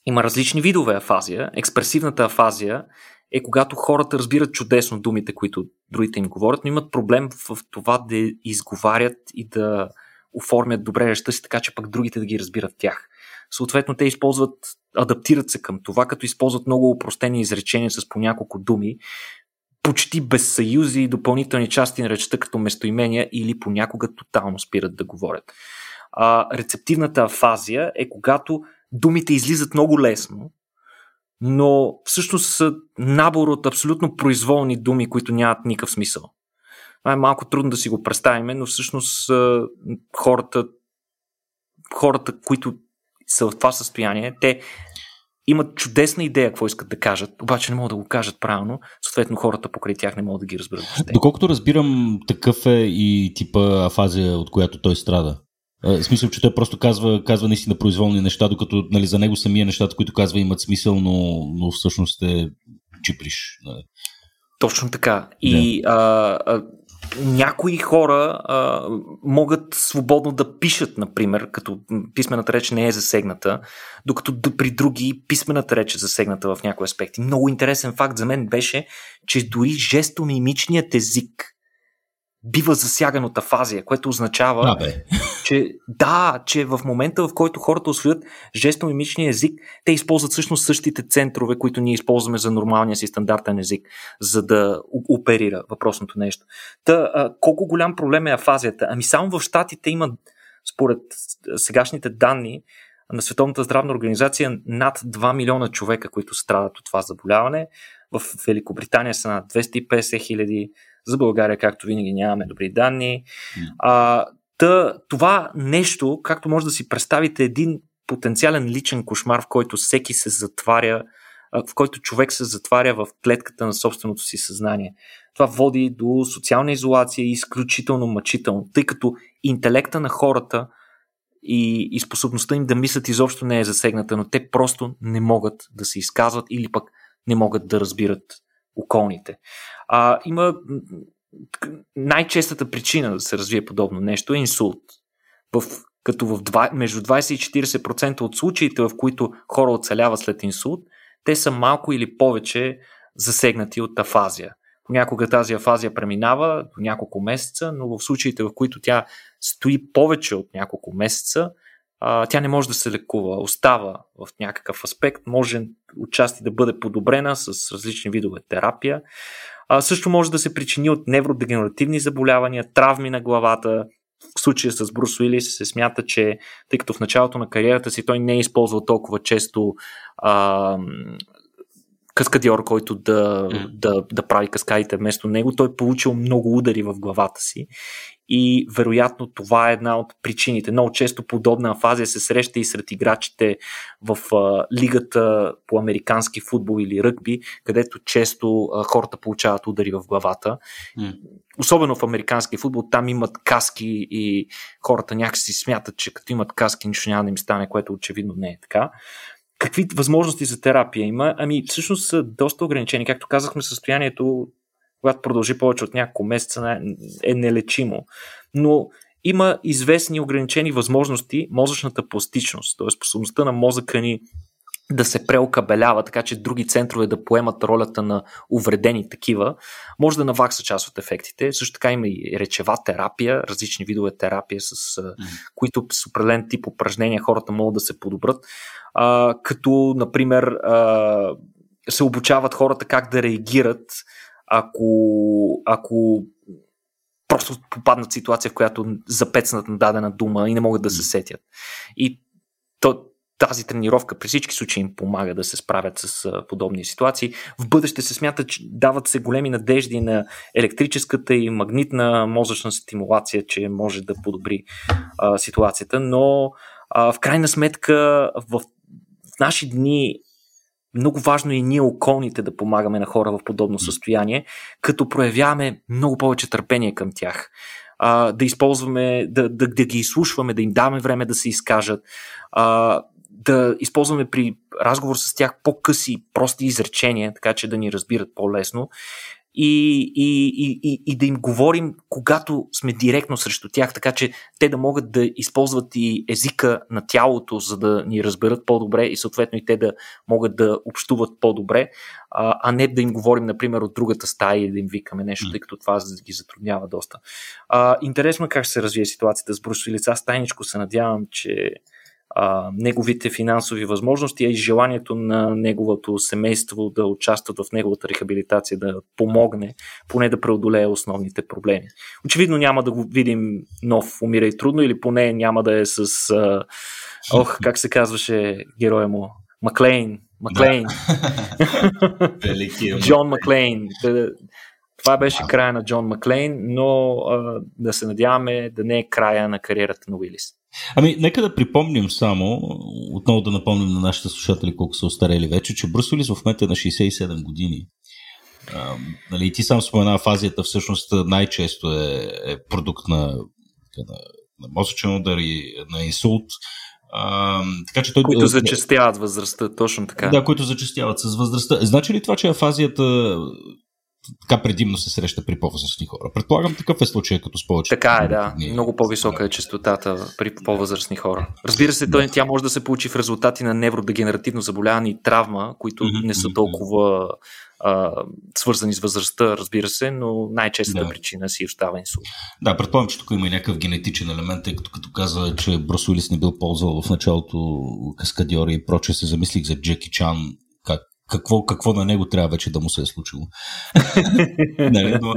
има различни видове афазия. Експресивната афазия е когато хората разбират чудесно думите, които другите им говорят, но имат проблем в това да изговарят и да оформят добре речта си, така че пък другите да ги разбират тях. Съответно, те използват, адаптират се към това, като използват много упростени изречения с по няколко думи, почти без съюзи и допълнителни части на речта като местоимения или понякога тотално спират да говорят. А, рецептивната афазия е когато думите излизат много лесно, но всъщност са набор от абсолютно произволни думи, които нямат никакъв смисъл. Това е малко трудно да си го представим, но всъщност хората, хората, които са в това състояние, те имат чудесна идея какво искат да кажат, обаче не могат да го кажат правилно, съответно хората покрай тях не могат да ги разберат. Доколкото разбирам, такъв е и типа афазия, от която той страда. В смисъл, че той просто казва, казва наистина произволни неща, докато нали, за него самия нещата, които казва, имат смисъл, но, но всъщност е чиприш. Нали. Точно така. И да. а, а, някои хора а, могат свободно да пишат, например, като писмената реч не е засегната, докато при други писмената реч е засегната в някои аспекти. Много интересен факт за мен беше, че дори жестомимичният език бива засяган от афазия, което означава, а, бе. Че да, че в момента, в който хората освоят жестомимичния език, те използват всъщност същите центрове, които ние използваме за нормалния си стандартен език, за да оперира въпросното нещо. Та, а, колко голям проблем е афазията? Ами само в Штатите има, според сегашните данни на Световната здравна организация, над 2 милиона човека, които страдат от това заболяване. В Великобритания са над 250 хиляди, за България, както винаги, нямаме добри данни. А, та, това нещо, както може да си представите, един потенциален личен кошмар, в който всеки се затваря, в който човек се затваря в клетката на собственото си съзнание. Това води до социална изолация и изключително мъчително, тъй като интелекта на хората и, и способността им да мислят изобщо не е засегната, но те просто не могат да се изказват или пък не могат да разбират околните. А, има най-честата причина да се развие подобно нещо е инсулт. В, като в 2, между 20 и 40% от случаите, в които хора оцеляват след инсулт, те са малко или повече засегнати от афазия. Понякога тази афазия преминава до няколко месеца, но в случаите, в които тя стои повече от няколко месеца, а, тя не може да се лекува, остава в някакъв аспект, може отчасти да бъде подобрена с различни видове терапия. А, също може да се причини от невродегенеративни заболявания, травми на главата. В случая с Брус Уилис се смята, че тъй като в началото на кариерата си той не е използвал толкова често а, каскадьор, който да, mm. да, да прави каскадите вместо него, той е получил много удари в главата си и вероятно това е една от причините. Много често подобна афазия се среща и сред играчите в а, лигата по американски футбол или ръгби, където често а, хората получават удари в главата. Mm. Особено в американски футбол, там имат каски и хората някакси смятат, че като имат каски нищо няма да им стане, което очевидно не е така. Какви възможности за терапия има? Ами всъщност са доста ограничени. Както казахме, състоянието когато продължи повече от няколко месеца, е нелечимо. Но има известни ограничени възможности мозъчната пластичност, т.е. способността на мозъка ни да се преокабелява, така че други центрове да поемат ролята на увредени такива, може да навакса част от ефектите. Също така има и речева терапия, различни видове терапия, с mm. които с определен тип упражнения хората могат да се подобрат. А, като, например, а, се обучават хората как да реагират ако, ако просто попаднат в ситуация, в която запецнат на дадена дума и не могат да се сетят. И то, тази тренировка при всички случаи им помага да се справят с подобни ситуации. В бъдеще се смята, че дават се големи надежди на електрическата и магнитна мозъчна стимулация, че може да подобри а, ситуацията, но а, в крайна сметка в, в наши дни много важно е и ние околните да помагаме на хора в подобно състояние, като проявяваме много повече търпение към тях. А, да използваме, да, да, да ги изслушваме, да им даваме време да се изкажат, а, да използваме при разговор с тях по-къси, прости изречения, така че да ни разбират по-лесно и, и, и, и, да им говорим, когато сме директно срещу тях, така че те да могат да използват и езика на тялото, за да ни разберат по-добре и съответно и те да могат да общуват по-добре, а, а не да им говорим, например, от другата стая и да им викаме нещо, тъй като това ги затруднява доста. А, интересно е как се развие ситуацията с Брус Вилиц. Аз тайничко се надявам, че а, неговите финансови възможности, а и желанието на неговото семейство да участват в неговата рехабилитация, да помогне, поне да преодолее основните проблеми. Очевидно няма да го видим нов умира и трудно, или поне няма да е с а, ох, как се казваше героя му? Маклейн. Маклейн. Да. Джон Маклейн. Това беше края на Джон Маклейн, но а, да се надяваме да не е края на кариерата на Уилис. Ами, нека да припомним само, отново да напомним на нашите слушатели колко са остарели вече, че Брус Уилис в момента е на 67 години. А, нали, ти сам спомена фазията, всъщност най-често е, е продукт на, на, на мозъчен удар и на инсулт. А, така, че той, които зачастяват възрастта, точно така. Да, които зачастяват с възрастта. Значи ли това, че афазията така предимно се среща при по-възрастни хора. Предполагам, такъв е случай като с повече. Така е, да. Много по-висока е частотата при по-възрастни хора. Разбира се, той, тя може да се получи в резултати на невродегенеративно заболяване и травма, които mm-hmm. не са толкова а, свързани с възрастта, разбира се, но най-честата да. причина си остава инсулт. Да, предполагам, че тук има и някакъв генетичен елемент, тъй като като каза, че Бросуилис не бил ползвал в началото каскадьори и проче, се замислих за Джеки Чан какво, какво на него трябва вече да му се е случило. не, но,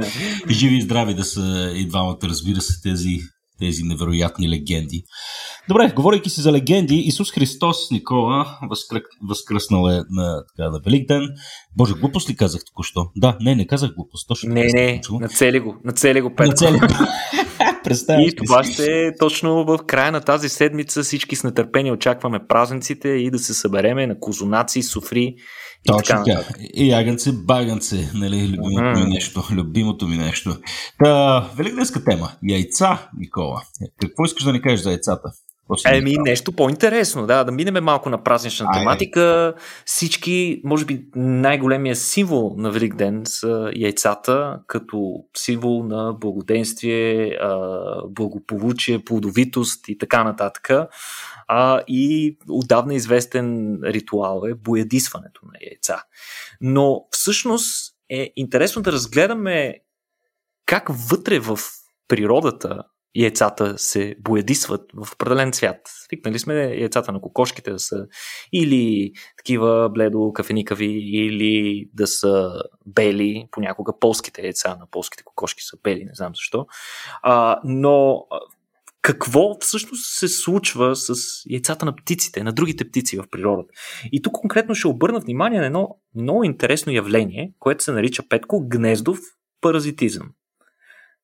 живи и здрави да са и двамата, разбира се, тези, тези невероятни легенди. Добре, говорейки си за легенди, Исус Христос, Никола, възкръ... възкръснал е на, така, на Велик ден. Боже, глупост ли казах току-що? Да, не, не казах глупост. Точно не, не, нацели го, нацели го, Петко. Нацели го. и това ще е точно в края на тази седмица. Всички с нетърпение очакваме празниците и да се събереме на козунаци, суфри точно така. И ягънце, багънце, нали, любимото mm. ми нещо. Любимото ми нещо. Та, великденска тема. Яйца, Никола. Какво искаш да ни кажеш за яйцата? Еми, нещо по-интересно, да, да минеме малко на празнична тематика. Всички, може би, най-големия символ на Великден са яйцата, като символ на благоденствие, благополучие, плодовитост и така нататък. А, и отдавна известен ритуал е боядисването на яйца. Но всъщност е интересно да разгледаме как вътре в природата яйцата се боядисват в определен цвят. Свикнали сме яйцата на кокошките да са или такива бледо кафеникави, или да са бели. Понякога полските яйца на полските кокошки са бели, не знам защо. А, но какво всъщност се случва с яйцата на птиците, на другите птици в природата. И тук конкретно ще обърна внимание на едно много интересно явление, което се нарича Петко гнездов паразитизъм.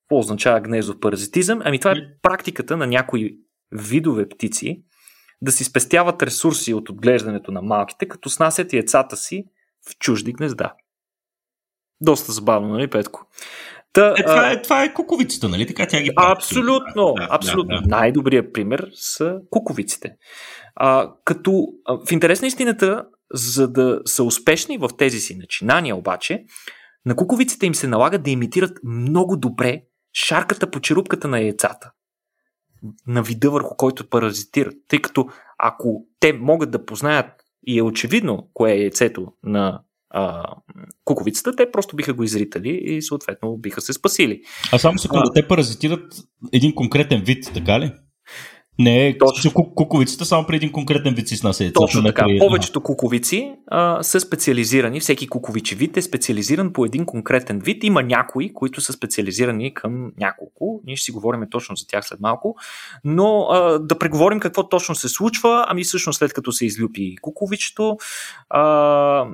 Какво означава гнездов паразитизъм? Ами това е практиката на някои видове птици да си спестяват ресурси от отглеждането на малките, като снасят яйцата си в чужди гнезда. Доста забавно, нали, Петко? Та, е, това, е, това е куковицата, нали? Така тя ги Абсолютно, да, абсолютно. Да, да. Най-добрият пример са куковиците. А, като а, в интерес на истината, за да са успешни в тези си начинания, обаче, на куковиците им се налага да имитират много добре шарката по черупката на яйцата. На вида върху който паразитират. Тъй като ако те могат да познаят и е очевидно кое е яйцето на а, куковицата, те просто биха го изритали и съответно биха се спасили. А само секунда, те паразитират един конкретен вид, така ли? Не, Точно. куковицата само при един конкретен вид си снася Точно така. При... Повечето куковици а, са специализирани, всеки куковичи вид е специализиран по един конкретен вид. Има някои, които са специализирани към няколко. Ние ще си говорим точно за тях след малко. Но а, да преговорим какво точно се случва. Ами всъщност след като се излюпи куковичето, а,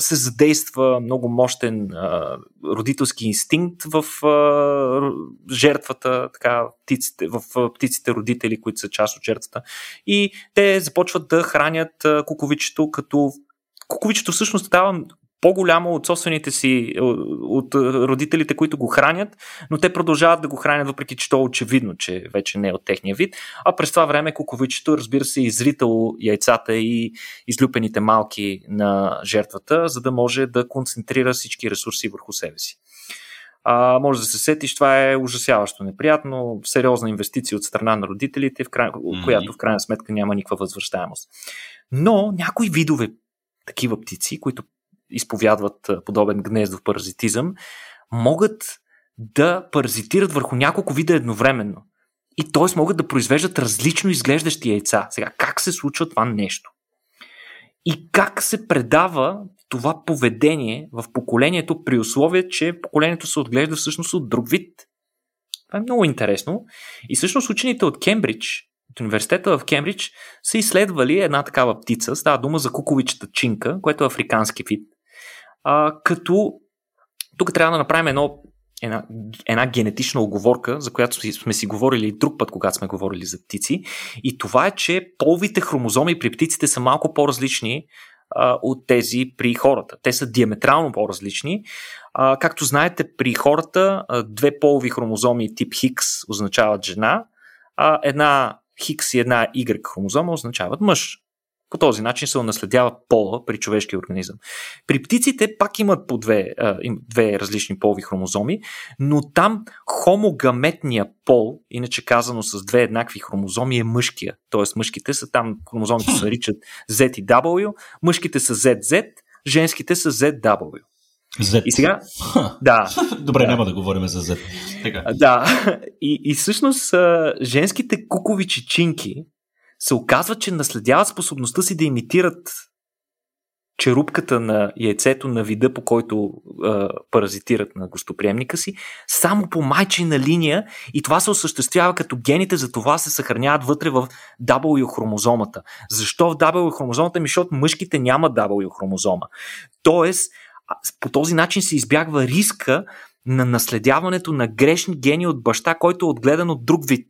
се задейства много мощен а, родителски инстинкт в а, жертвата, така, птиците, в птиците родители, които са част от жертвата. И те започват да хранят куковичето, като куковичето всъщност става по-голямо от собствените си, от родителите, които го хранят, но те продължават да го хранят, въпреки че то е очевидно, че вече не е от техния вид. А през това време куковичето, разбира се, е изритало яйцата и излюпените малки на жертвата, за да може да концентрира всички ресурси върху себе си. А, може да се сетиш, това е ужасяващо неприятно, сериозна инвестиция от страна на родителите, в край, mm-hmm. която в крайна сметка няма никаква възвръщаемост. Но някои видове такива птици, които изповядват подобен гнездов паразитизъм, могат да паразитират върху няколко вида едновременно. И т.е. могат да произвеждат различно изглеждащи яйца. Сега, как се случва това нещо? И как се предава това поведение в поколението при условие, че поколението се отглежда всъщност от друг вид? Това е много интересно. И всъщност учените от Кембридж, от университета в Кембридж, са изследвали една такава птица. Става дума за куковичата чинка, което е африкански вид. А, като тук трябва да направим едно, една, една генетична оговорка, за която сме си говорили друг път, когато сме говорили за птици. И това е, че половите хромозоми при птиците са малко по-различни а, от тези при хората. Те са диаметрално по-различни. А, както знаете, при хората а, две полови хромозоми тип Хикс означават жена, а една Хикс и една Y хромозома означават мъж. По този начин се унаследява пола при човешкия организъм. При птиците пак имат по две, а, две различни полови хромозоми, но там хомогаметния пол, иначе казано с две еднакви хромозоми, е мъжкия. Тоест мъжките са там, хромозомите се наричат Z и W, мъжките са ZZ, женските са ZW. Z. И сега. Да. Добре, да. няма да говорим за Z. Така. Да. И, и всъщност женските кукови чечинки се оказва, че наследяват способността си да имитират черупката на яйцето на вида, по който а, паразитират на гостоприемника си, само по майчина линия и това се осъществява като гените за това се съхраняват вътре в W хромозомата. Защо в W хромозомата? Ми, защото мъжките няма W хромозома. Тоест, по този начин се избягва риска на наследяването на грешни гени от баща, който е отгледан от друг вид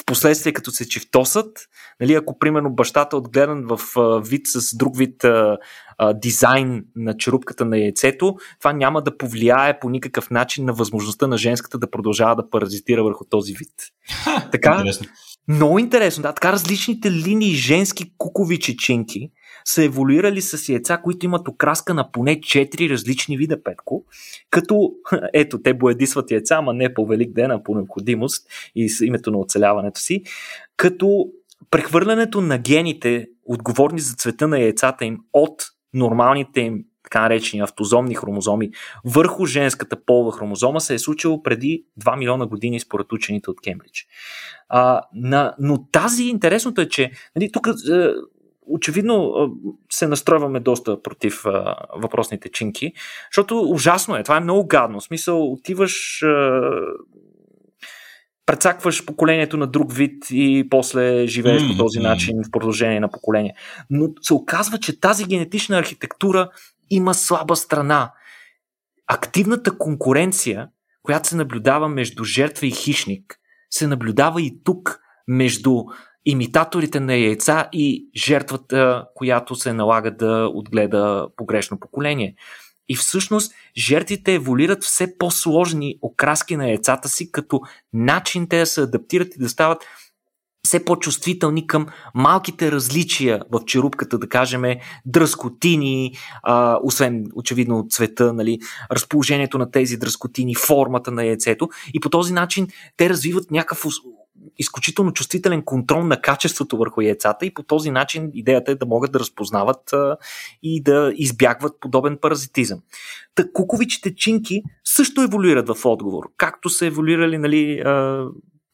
в последствие като се чифтосат, нали, ако примерно бащата е отгледан в вид с друг вид а, а, дизайн на черупката на яйцето, това няма да повлияе по никакъв начин на възможността на женската да продължава да паразитира върху този вид. Ха, така, интересно. много интересно, да, така различните линии женски кукови чеченки са еволюирали с яйца, които имат окраска на поне 4 различни вида петко, като ето, те боядисват яйца, ама не по велик ден, а по необходимост и с името на оцеляването си, като прехвърлянето на гените, отговорни за цвета на яйцата им от нормалните им така наречени автозомни хромозоми върху женската полова хромозома се е случило преди 2 милиона години според учените от Кембридж. А, на, но тази интересното е, че нали, тук е, очевидно се настройваме доста против въпросните чинки, защото ужасно е. Това е много гадно. В смисъл, отиваш. Прецакваш поколението на друг вид и после живееш mm, по този начин в продължение на поколение. Но се оказва, че тази генетична архитектура има слаба страна. Активната конкуренция, която се наблюдава между жертва и хищник, се наблюдава и тук между имитаторите на яйца и жертвата, която се налага да отгледа погрешно поколение. И всъщност жертвите еволюират все по-сложни окраски на яйцата си, като начин те да се адаптират и да стават все по-чувствителни към малките различия в черупката, да кажем, дръскотини, а, освен очевидно от цвета, нали, разположението на тези дръскотини, формата на яйцето и по този начин те развиват някакъв изключително чувствителен контрол на качеството върху яйцата и по този начин идеята е да могат да разпознават а, и да избягват подобен паразитизъм. Та куковичите чинки също еволюират в отговор, както са еволюирали нали, а,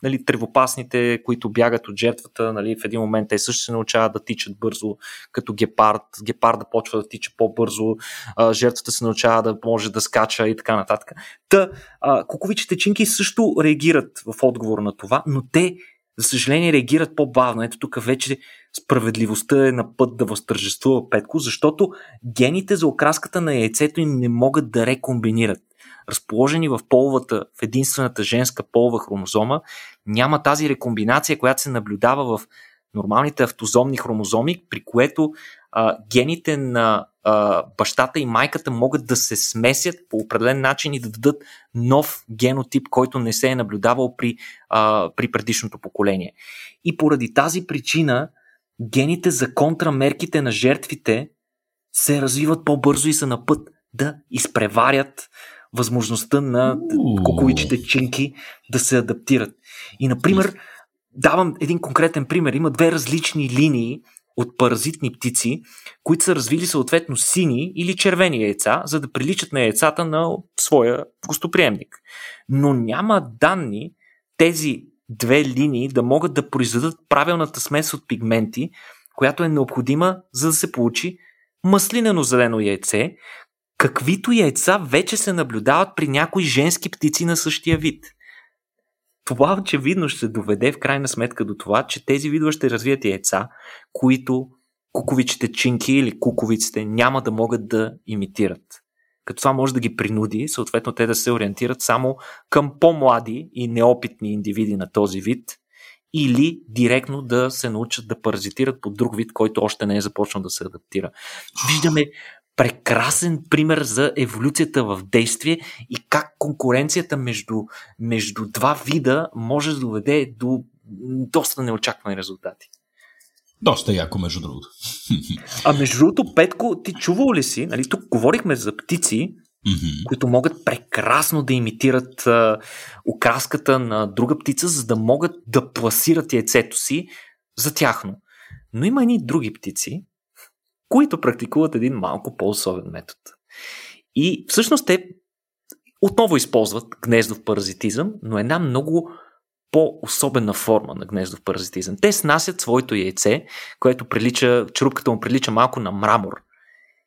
нали, тревопасните, които бягат от жертвата, нали, в един момент те също се научават да тичат бързо, като гепард. Гепарда почва да тича по-бързо, а, жертвата се научава да може да скача и така нататък. Та, а, куковичите чинки също реагират в отговор на това, но те, за съжаление, реагират по-бавно. Ето тук вече справедливостта е на път да възтържествува Петко, защото гените за окраската на яйцето им не могат да рекомбинират разположени в половата, в единствената женска полова хромозома, няма тази рекомбинация, която се наблюдава в нормалните автозомни хромозоми, при което а, гените на а, бащата и майката могат да се смесят по определен начин и да дадат нов генотип, който не се е наблюдавал при, а, при предишното поколение. И поради тази причина гените за контрамерките на жертвите се развиват по-бързо и са на път да изпреварят възможността на куковичите чинки да се адаптират. И, например, давам един конкретен пример. Има две различни линии от паразитни птици, които са развили съответно сини или червени яйца, за да приличат на яйцата на своя гостоприемник. Но няма данни тези две линии да могат да произведат правилната смес от пигменти, която е необходима, за да се получи маслинено зелено яйце, каквито яйца вече се наблюдават при някои женски птици на същия вид. Това очевидно ще доведе в крайна сметка до това, че тези видове ще развият яйца, които куковичите чинки или куковиците няма да могат да имитират. Като това може да ги принуди, съответно те да се ориентират само към по-млади и неопитни индивиди на този вид, или директно да се научат да паразитират по друг вид, който още не е започнал да се адаптира. Виждаме прекрасен пример за еволюцията в действие и как конкуренцията между, между два вида може да доведе до доста неочаквани резултати. Доста яко, между другото. А между другото, Петко, ти чувал ли си, нали, тук говорихме за птици, mm-hmm. които могат прекрасно да имитират а, окраската на друга птица, за да могат да пласират яйцето си за тяхно. Но има едни други птици, които практикуват един малко по-особен метод. И всъщност те отново използват гнездов паразитизъм, но една много по-особена форма на гнездов паразитизъм. Те снасят своето яйце, което прилича, черупката му прилича малко на мрамор.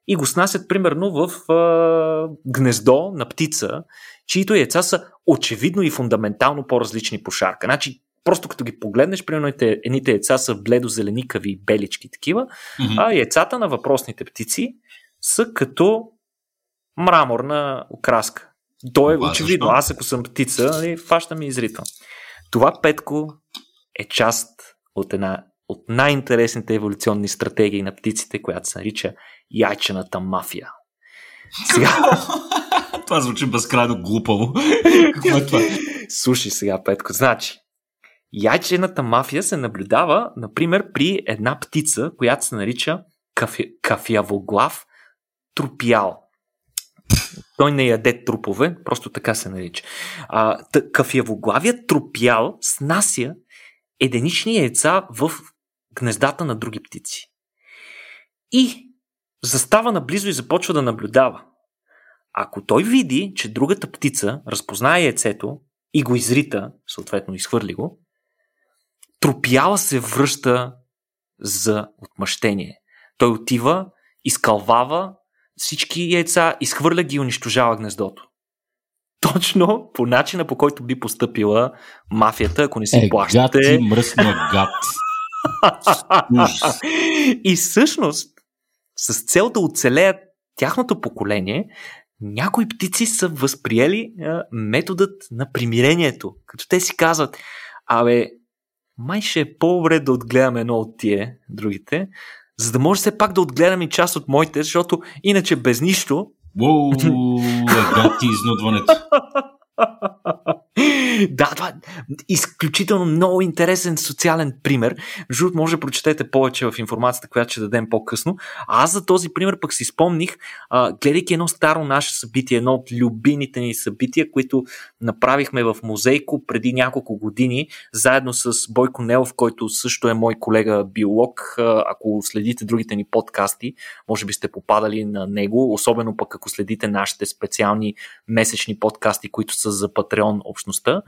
И го снасят примерно в а, гнездо на птица, чието яйца са очевидно и фундаментално по-различни по шарка. Значи просто като ги погледнеш, примерно едните яйца са бледо-зеленикави, белички такива, mm-hmm. а яйцата на въпросните птици са като мраморна окраска. То е очевидно. Аз ако съм птица, нали, фащам и изритвам. Това петко е част от една от най-интересните еволюционни стратегии на птиците, която се нарича яйчената мафия. Сега... това звучи безкрайно глупаво. Какво е това? Слушай сега, Петко. Значи, Яйчената мафия се наблюдава, например, при една птица, която се нарича кафи, кафявоглав трупиал. Той не яде трупове, просто така се нарича. А, тъ, кафявоглавият трупиал снася единични яйца в гнездата на други птици. И застава наблизо и започва да наблюдава. Ако той види, че другата птица разпознае яйцето и го изрита, съответно изхвърли го, тропяла се връща за отмъщение. Той отива, изкалвава всички яйца, изхвърля ги и унищожава гнездото. Точно по начина по който би поступила мафията, ако не си е, плащате. Гад ти мръсна гад. и всъщност, с цел да оцелеят тяхното поколение, някои птици са възприели а, методът на примирението. Като те си казват, абе, май ще е по-добре да отгледаме едно от тие, другите, за да може все пак да отгледаме и част от моите, защото иначе без нищо. Уоу, е, ти изнудването. да, това е изключително много интересен социален пример. Между може да прочетете повече в информацията, която ще дадем по-късно. А аз за този пример пък си спомних, а, гледайки едно старо наше събитие, едно от любимите ни събития, които направихме в музейко преди няколко години, заедно с Бойко Нелов, който също е мой колега биолог. Ако следите другите ни подкасти, може би сте попадали на него, особено пък ако следите нашите специални месечни подкасти, които са за Patreon общността.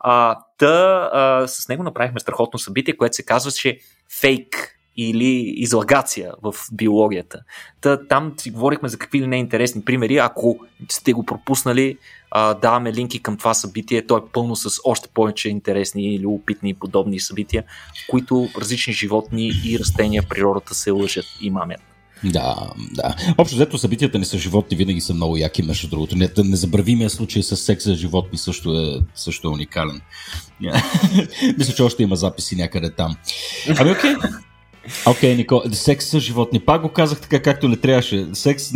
А, та, а, с него направихме страхотно събитие, което се казваше фейк или излагация в биологията. Та, там си говорихме за какви ли не интересни примери. Ако сте го пропуснали, а, даваме линки към това събитие. То е пълно с още повече интересни или опитни подобни събития, в които различни животни и растения природата се лъжат и мамят. Да, да. Общо взето събитията ни с животни винаги са много яки, между другото. Не, не забравимия случай с секс за животни също е, също е уникален. Мисля, че още има записи някъде там. Ами окей. Окей, okay, Нико. Секс с животни. Пак го казах така, както не трябваше. Секс...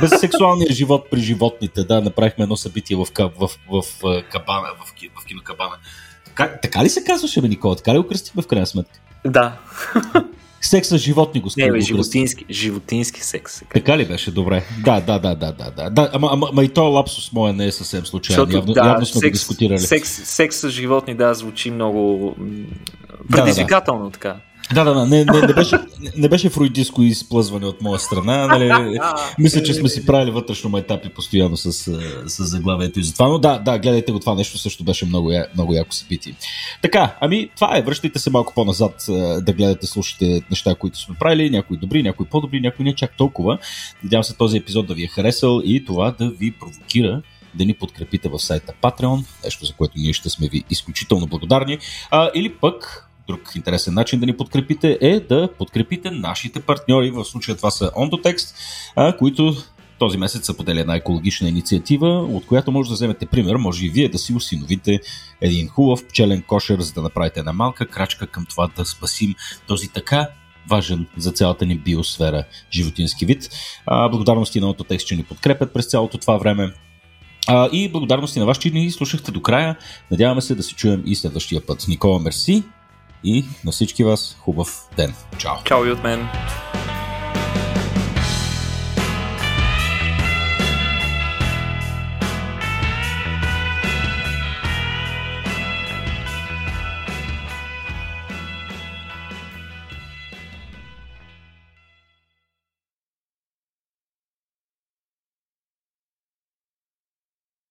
Без сексуалния живот при животните. Да, направихме едно събитие в, в, в, в Кабана, в, в кино Кабана. Така, така ли се казваше, Никола? Така ли го кръстихме в крайна сметка? Да. Секс с животни го Не, бе, животински, животински секс. Така. така ли беше? Добре. Да, да, да, да, да. да. да ама, ама, ама и то лапсус моя не е съвсем случайно. Защото, явно, да, явно сме секс, го дискутирали. Секс, секс с животни, да, звучи много предизвикателно да, да. така. Да, да, да, не, не, не, беше, не беше фруидиско изплъзване от моя страна. Нали? Мисля, че сме си правили вътрешно майтапи постоянно с, с заглавието и за това. Но да, да, гледайте го това нещо, също беше много, много яко събитие. Така, ами това е. Връщайте се малко по-назад да гледате, слушате неща, които сме правили. Някои добри, някои по-добри, някои не чак толкова. Надявам се този епизод да ви е харесал и това да ви провокира да ни подкрепите в сайта Patreon, нещо за което ние ще сме ви изключително благодарни, а, или пък Друг интересен начин да ни подкрепите е да подкрепите нашите партньори. В случая това са Ondotext, които този месец са подели една екологична инициатива, от която може да вземете пример, може и вие да си осиновите един хубав пчелен кошер, за да направите една малка крачка към това да спасим този така важен за цялата ни биосфера животински вид. Благодарности на Autotext, че ни подкрепят през цялото това време. И благодарности на вас, че ни слушахте до края. Надяваме се да се чуем и следващия път. Никола, мерси и на всички вас хубав ден. Чао! Чао и от мен!